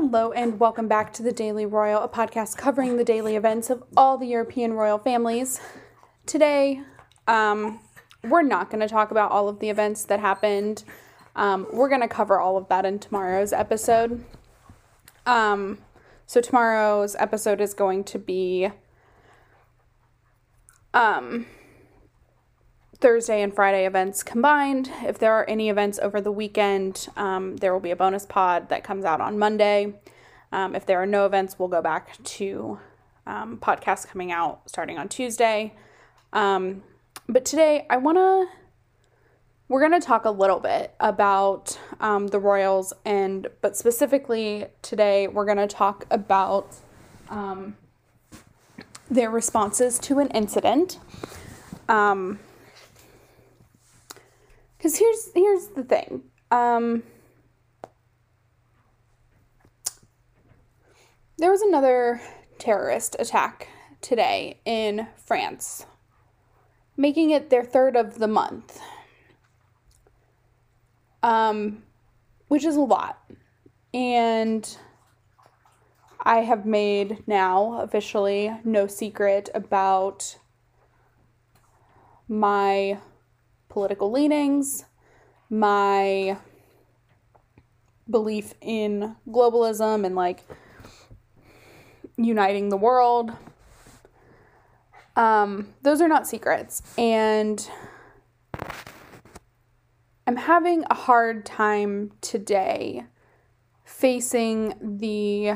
Hello, and welcome back to the Daily Royal, a podcast covering the daily events of all the European royal families. Today, um, we're not going to talk about all of the events that happened. Um, we're going to cover all of that in tomorrow's episode. Um, so, tomorrow's episode is going to be um, Thursday and Friday events combined. If there are any events over the weekend, um, there will be a bonus pod that comes out on Monday. Um, if there are no events, we'll go back to um, podcasts coming out starting on Tuesday. Um, but today, I want to, we're going to talk a little bit about um, the Royals, and but specifically today, we're going to talk about um, their responses to an incident. Um, because here's here's the thing. Um, there was another terrorist attack today in France, making it their third of the month. Um, which is a lot. And I have made now officially no secret about my political leanings, my belief in globalism and like uniting the world. Um, those are not secrets. And I'm having a hard time today facing the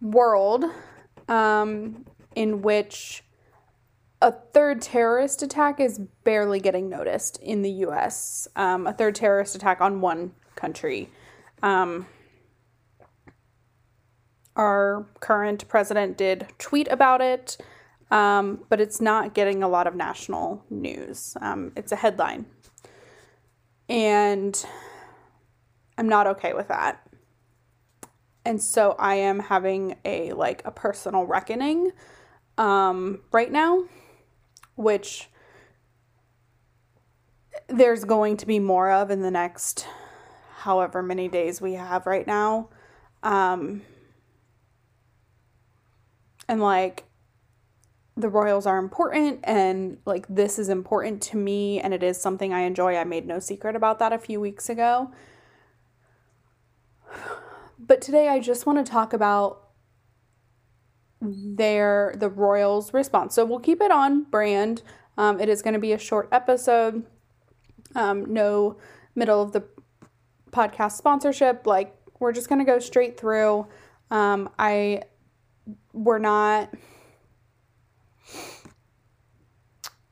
world um, in which a third terrorist attack is barely getting noticed in the US. Um, a third terrorist attack on one country. Um, our current president did tweet about it, um, but it's not getting a lot of national news. Um, it's a headline. And I'm not okay with that. And so I am having a like a personal reckoning um, right now which there's going to be more of in the next however many days we have right now. Um, and like the Royals are important and like this is important to me and it is something I enjoy. I made no secret about that a few weeks ago. But today I just want to talk about their the Royals response. So we'll keep it on brand. Um, it is going to be a short episode. Um, no middle of the podcast sponsorship. Like we're just going to go straight through. Um, I we're not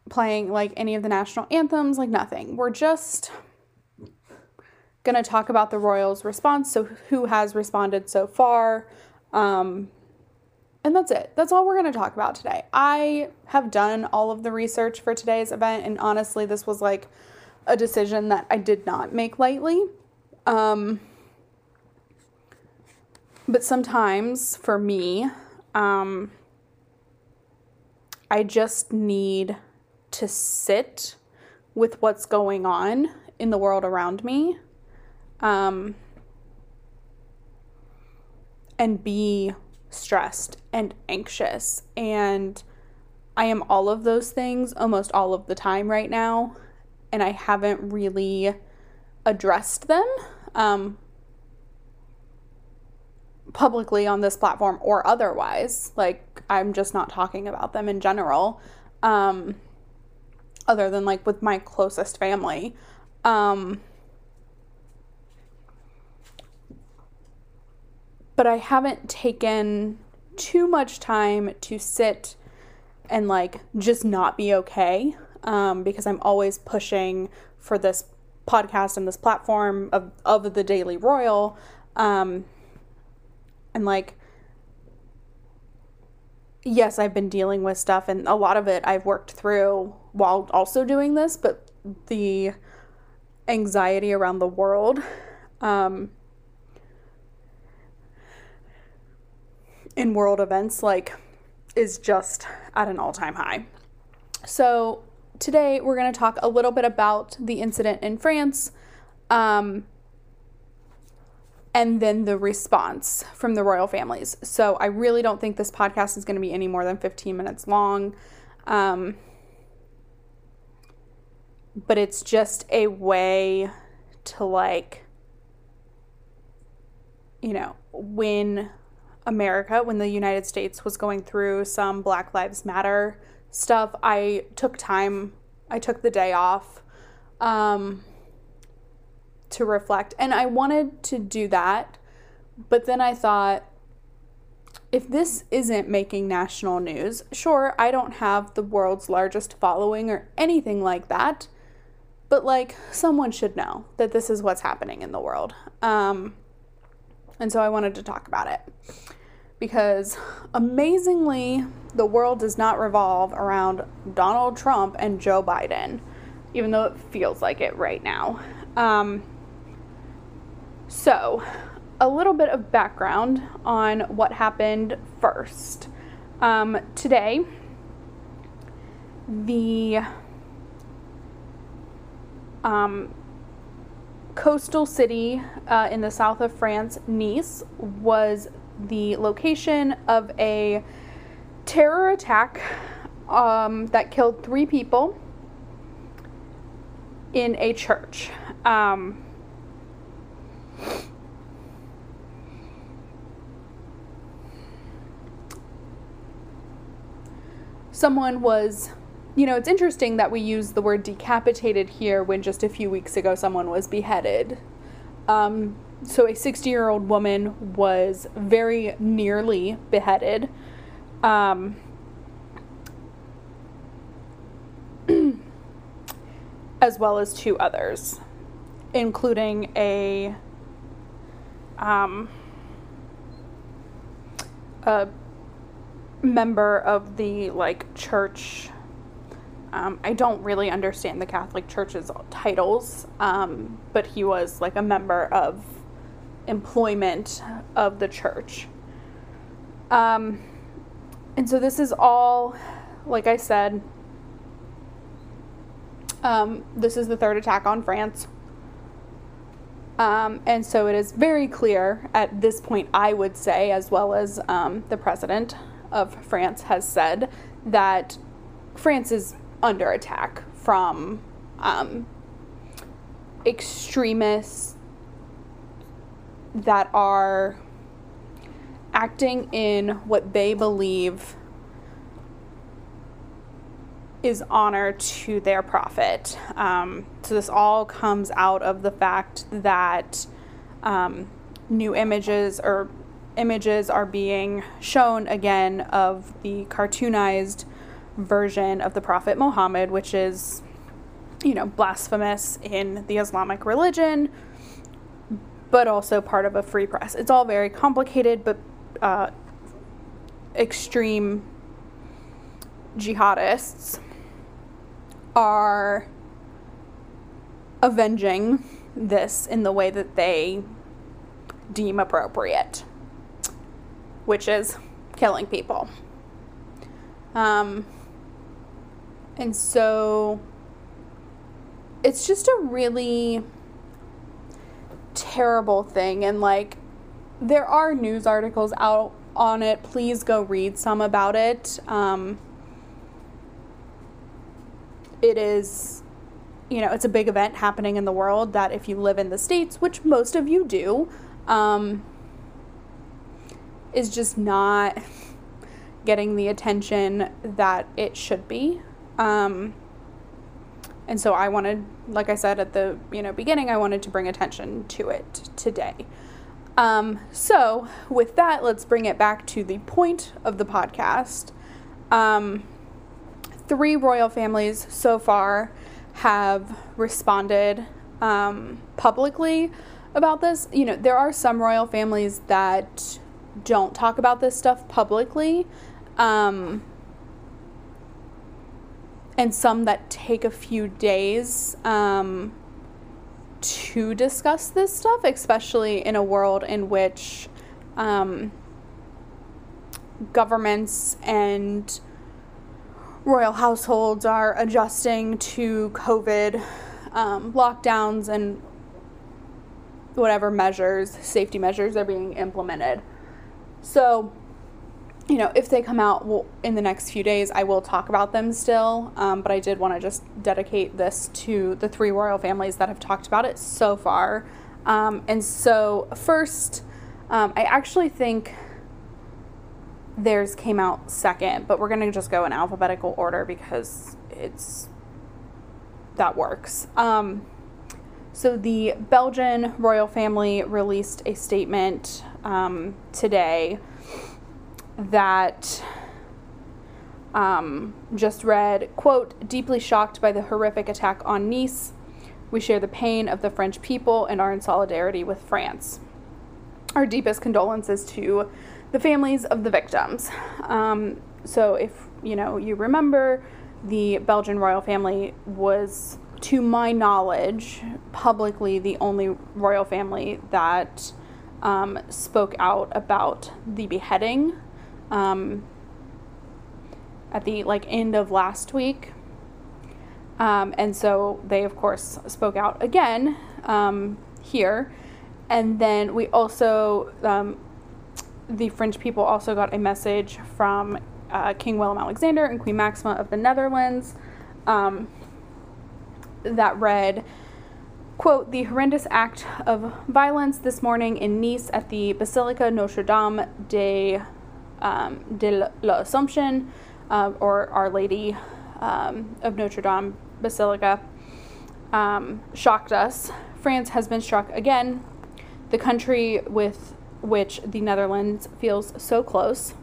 playing like any of the national anthems, like nothing. We're just going to talk about the Royals' response. So, who has responded so far? Um, and that's it. That's all we're going to talk about today. I have done all of the research for today's event, and honestly, this was like a decision that I did not make lightly. Um, but sometimes for me, um, I just need to sit with what's going on in the world around me um, and be stressed and anxious. And I am all of those things almost all of the time right now. And I haven't really addressed them um, publicly on this platform or otherwise. Like, I'm just not talking about them in general, um, other than like with my closest family. Um, but I haven't taken too much time to sit and like just not be okay um, because I'm always pushing for this podcast and this platform of, of the Daily Royal. Um, and like, yes, I've been dealing with stuff and a lot of it I've worked through while also doing this, but the anxiety around the world um, in world events like is just at an all-time high. So today we're going to talk a little bit about the incident in France. Um, and then the response from the royal families. So I really don't think this podcast is going to be any more than 15 minutes long. Um, but it's just a way to like you know, when America, when the United States was going through some Black Lives Matter stuff, I took time, I took the day off um, to reflect. And I wanted to do that, but then I thought, if this isn't making national news, sure, I don't have the world's largest following or anything like that, but like someone should know that this is what's happening in the world. Um, and so I wanted to talk about it because amazingly, the world does not revolve around Donald Trump and Joe Biden, even though it feels like it right now. Um, so, a little bit of background on what happened first. Um, today, the um, coastal city uh, in the south of France, Nice, was the location of a terror attack um, that killed three people in a church. Um, someone was you know, it's interesting that we use the word decapitated here when just a few weeks ago someone was beheaded. Um, so, a 60 year old woman was very nearly beheaded. Um, as well as two others, including a, um, a member of the like church um, I don't really understand the Catholic Church's titles, um, but he was like a member of employment of the church. Um, and so this is all, like I said, um, this is the third attack on France. Um, and so it is very clear at this point, I would say, as well as um, the president of France has said, that France is under attack from um, extremists that are acting in what they believe is honor to their prophet. Um, so this all comes out of the fact that um, new images or images are being shown again of the cartoonized version of the Prophet Muhammad, which is, you know, blasphemous in the Islamic religion, but also part of a free press. It's all very complicated, but uh, extreme jihadists are avenging this in the way that they deem appropriate, which is killing people. Um, and so it's just a really terrible thing. And like, there are news articles out on it. Please go read some about it. Um, it is, you know, it's a big event happening in the world that if you live in the States, which most of you do, um, is just not getting the attention that it should be. Um, and so I wanted, like I said at the you know beginning, I wanted to bring attention to it today. Um, so with that, let's bring it back to the point of the podcast. Um, three royal families so far have responded um, publicly about this. You know, there are some royal families that don't talk about this stuff publicly. Um, and some that take a few days um, to discuss this stuff, especially in a world in which um, governments and royal households are adjusting to COVID um, lockdowns and whatever measures, safety measures are being implemented. So, you know, if they come out in the next few days, I will talk about them still. Um, but I did want to just dedicate this to the three royal families that have talked about it so far. Um, and so, first, um, I actually think theirs came out second, but we're going to just go in alphabetical order because it's that works. Um, so, the Belgian royal family released a statement um, today that um, just read, quote, deeply shocked by the horrific attack on Nice. We share the pain of the French people and are in solidarity with France. Our deepest condolences to the families of the victims. Um, so, if you know, you remember, the Belgian royal family was, to my knowledge, publicly the only royal family that um, spoke out about the beheading um, at the like end of last week. Um, and so they, of course, spoke out again um, here. And then we also, um, the French people also got a message from uh, King Willem Alexander and Queen Maxima of the Netherlands um, that read, quote, the horrendous act of violence this morning in Nice at the Basilica Notre Dame de um, de l'Assomption, uh, or Our Lady um, of Notre Dame Basilica, um, shocked us. France has been struck again, the country with which the Netherlands feels so close.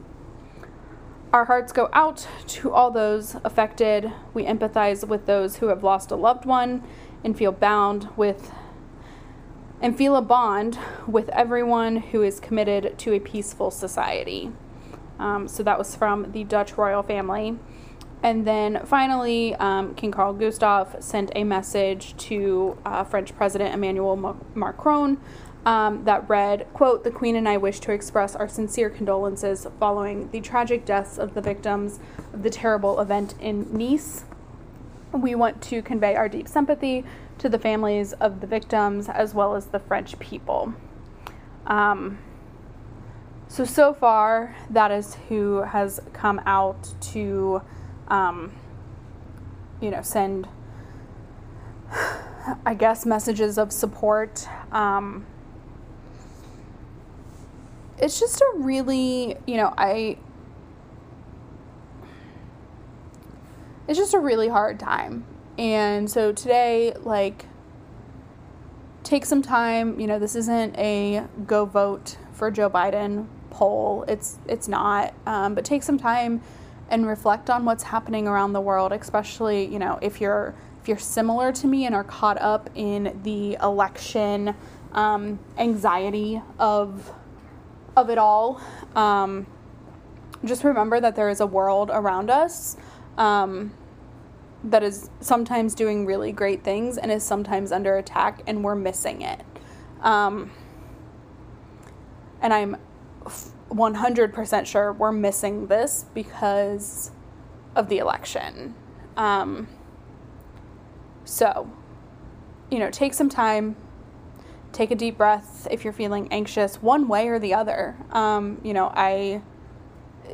Our hearts go out to all those affected. We empathize with those who have lost a loved one and feel bound with and feel a bond with everyone who is committed to a peaceful society. Um, so that was from the Dutch royal family. And then finally, um, King Carl Gustaf sent a message to uh, French President Emmanuel Macron um, that read, quote, The Queen and I wish to express our sincere condolences following the tragic deaths of the victims of the terrible event in Nice. We want to convey our deep sympathy to the families of the victims as well as the French people. Um, so, so far, that is who has come out to, um, you know, send, I guess, messages of support. Um, it's just a really, you know, I, it's just a really hard time. And so today, like, take some time. You know, this isn't a go vote for Joe Biden poll. It's it's not. Um, but take some time and reflect on what's happening around the world, especially you know if you're if you're similar to me and are caught up in the election um, anxiety of of it all. Um, just remember that there is a world around us um, that is sometimes doing really great things and is sometimes under attack, and we're missing it. Um, and I'm 100% sure we're missing this because of the election. Um, so, you know, take some time, take a deep breath if you're feeling anxious, one way or the other. Um, you know, I,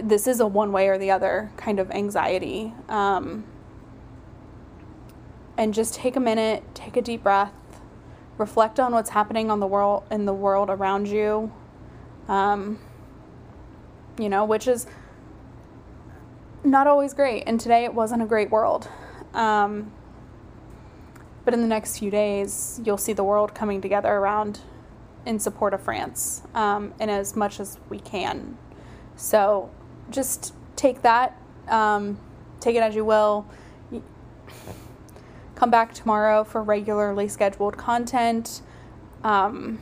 this is a one way or the other kind of anxiety. Um, and just take a minute, take a deep breath, reflect on what's happening on the world in the world around you. Um, you know, which is not always great. And today it wasn't a great world. Um, but in the next few days, you'll see the world coming together around in support of France um, in as much as we can. So just take that, um, take it as you will. Come back tomorrow for regularly scheduled content. Um,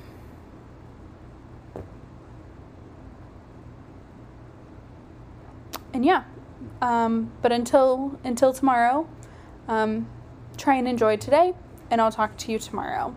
and yeah, um, but until until tomorrow, um, try and enjoy today, and I'll talk to you tomorrow.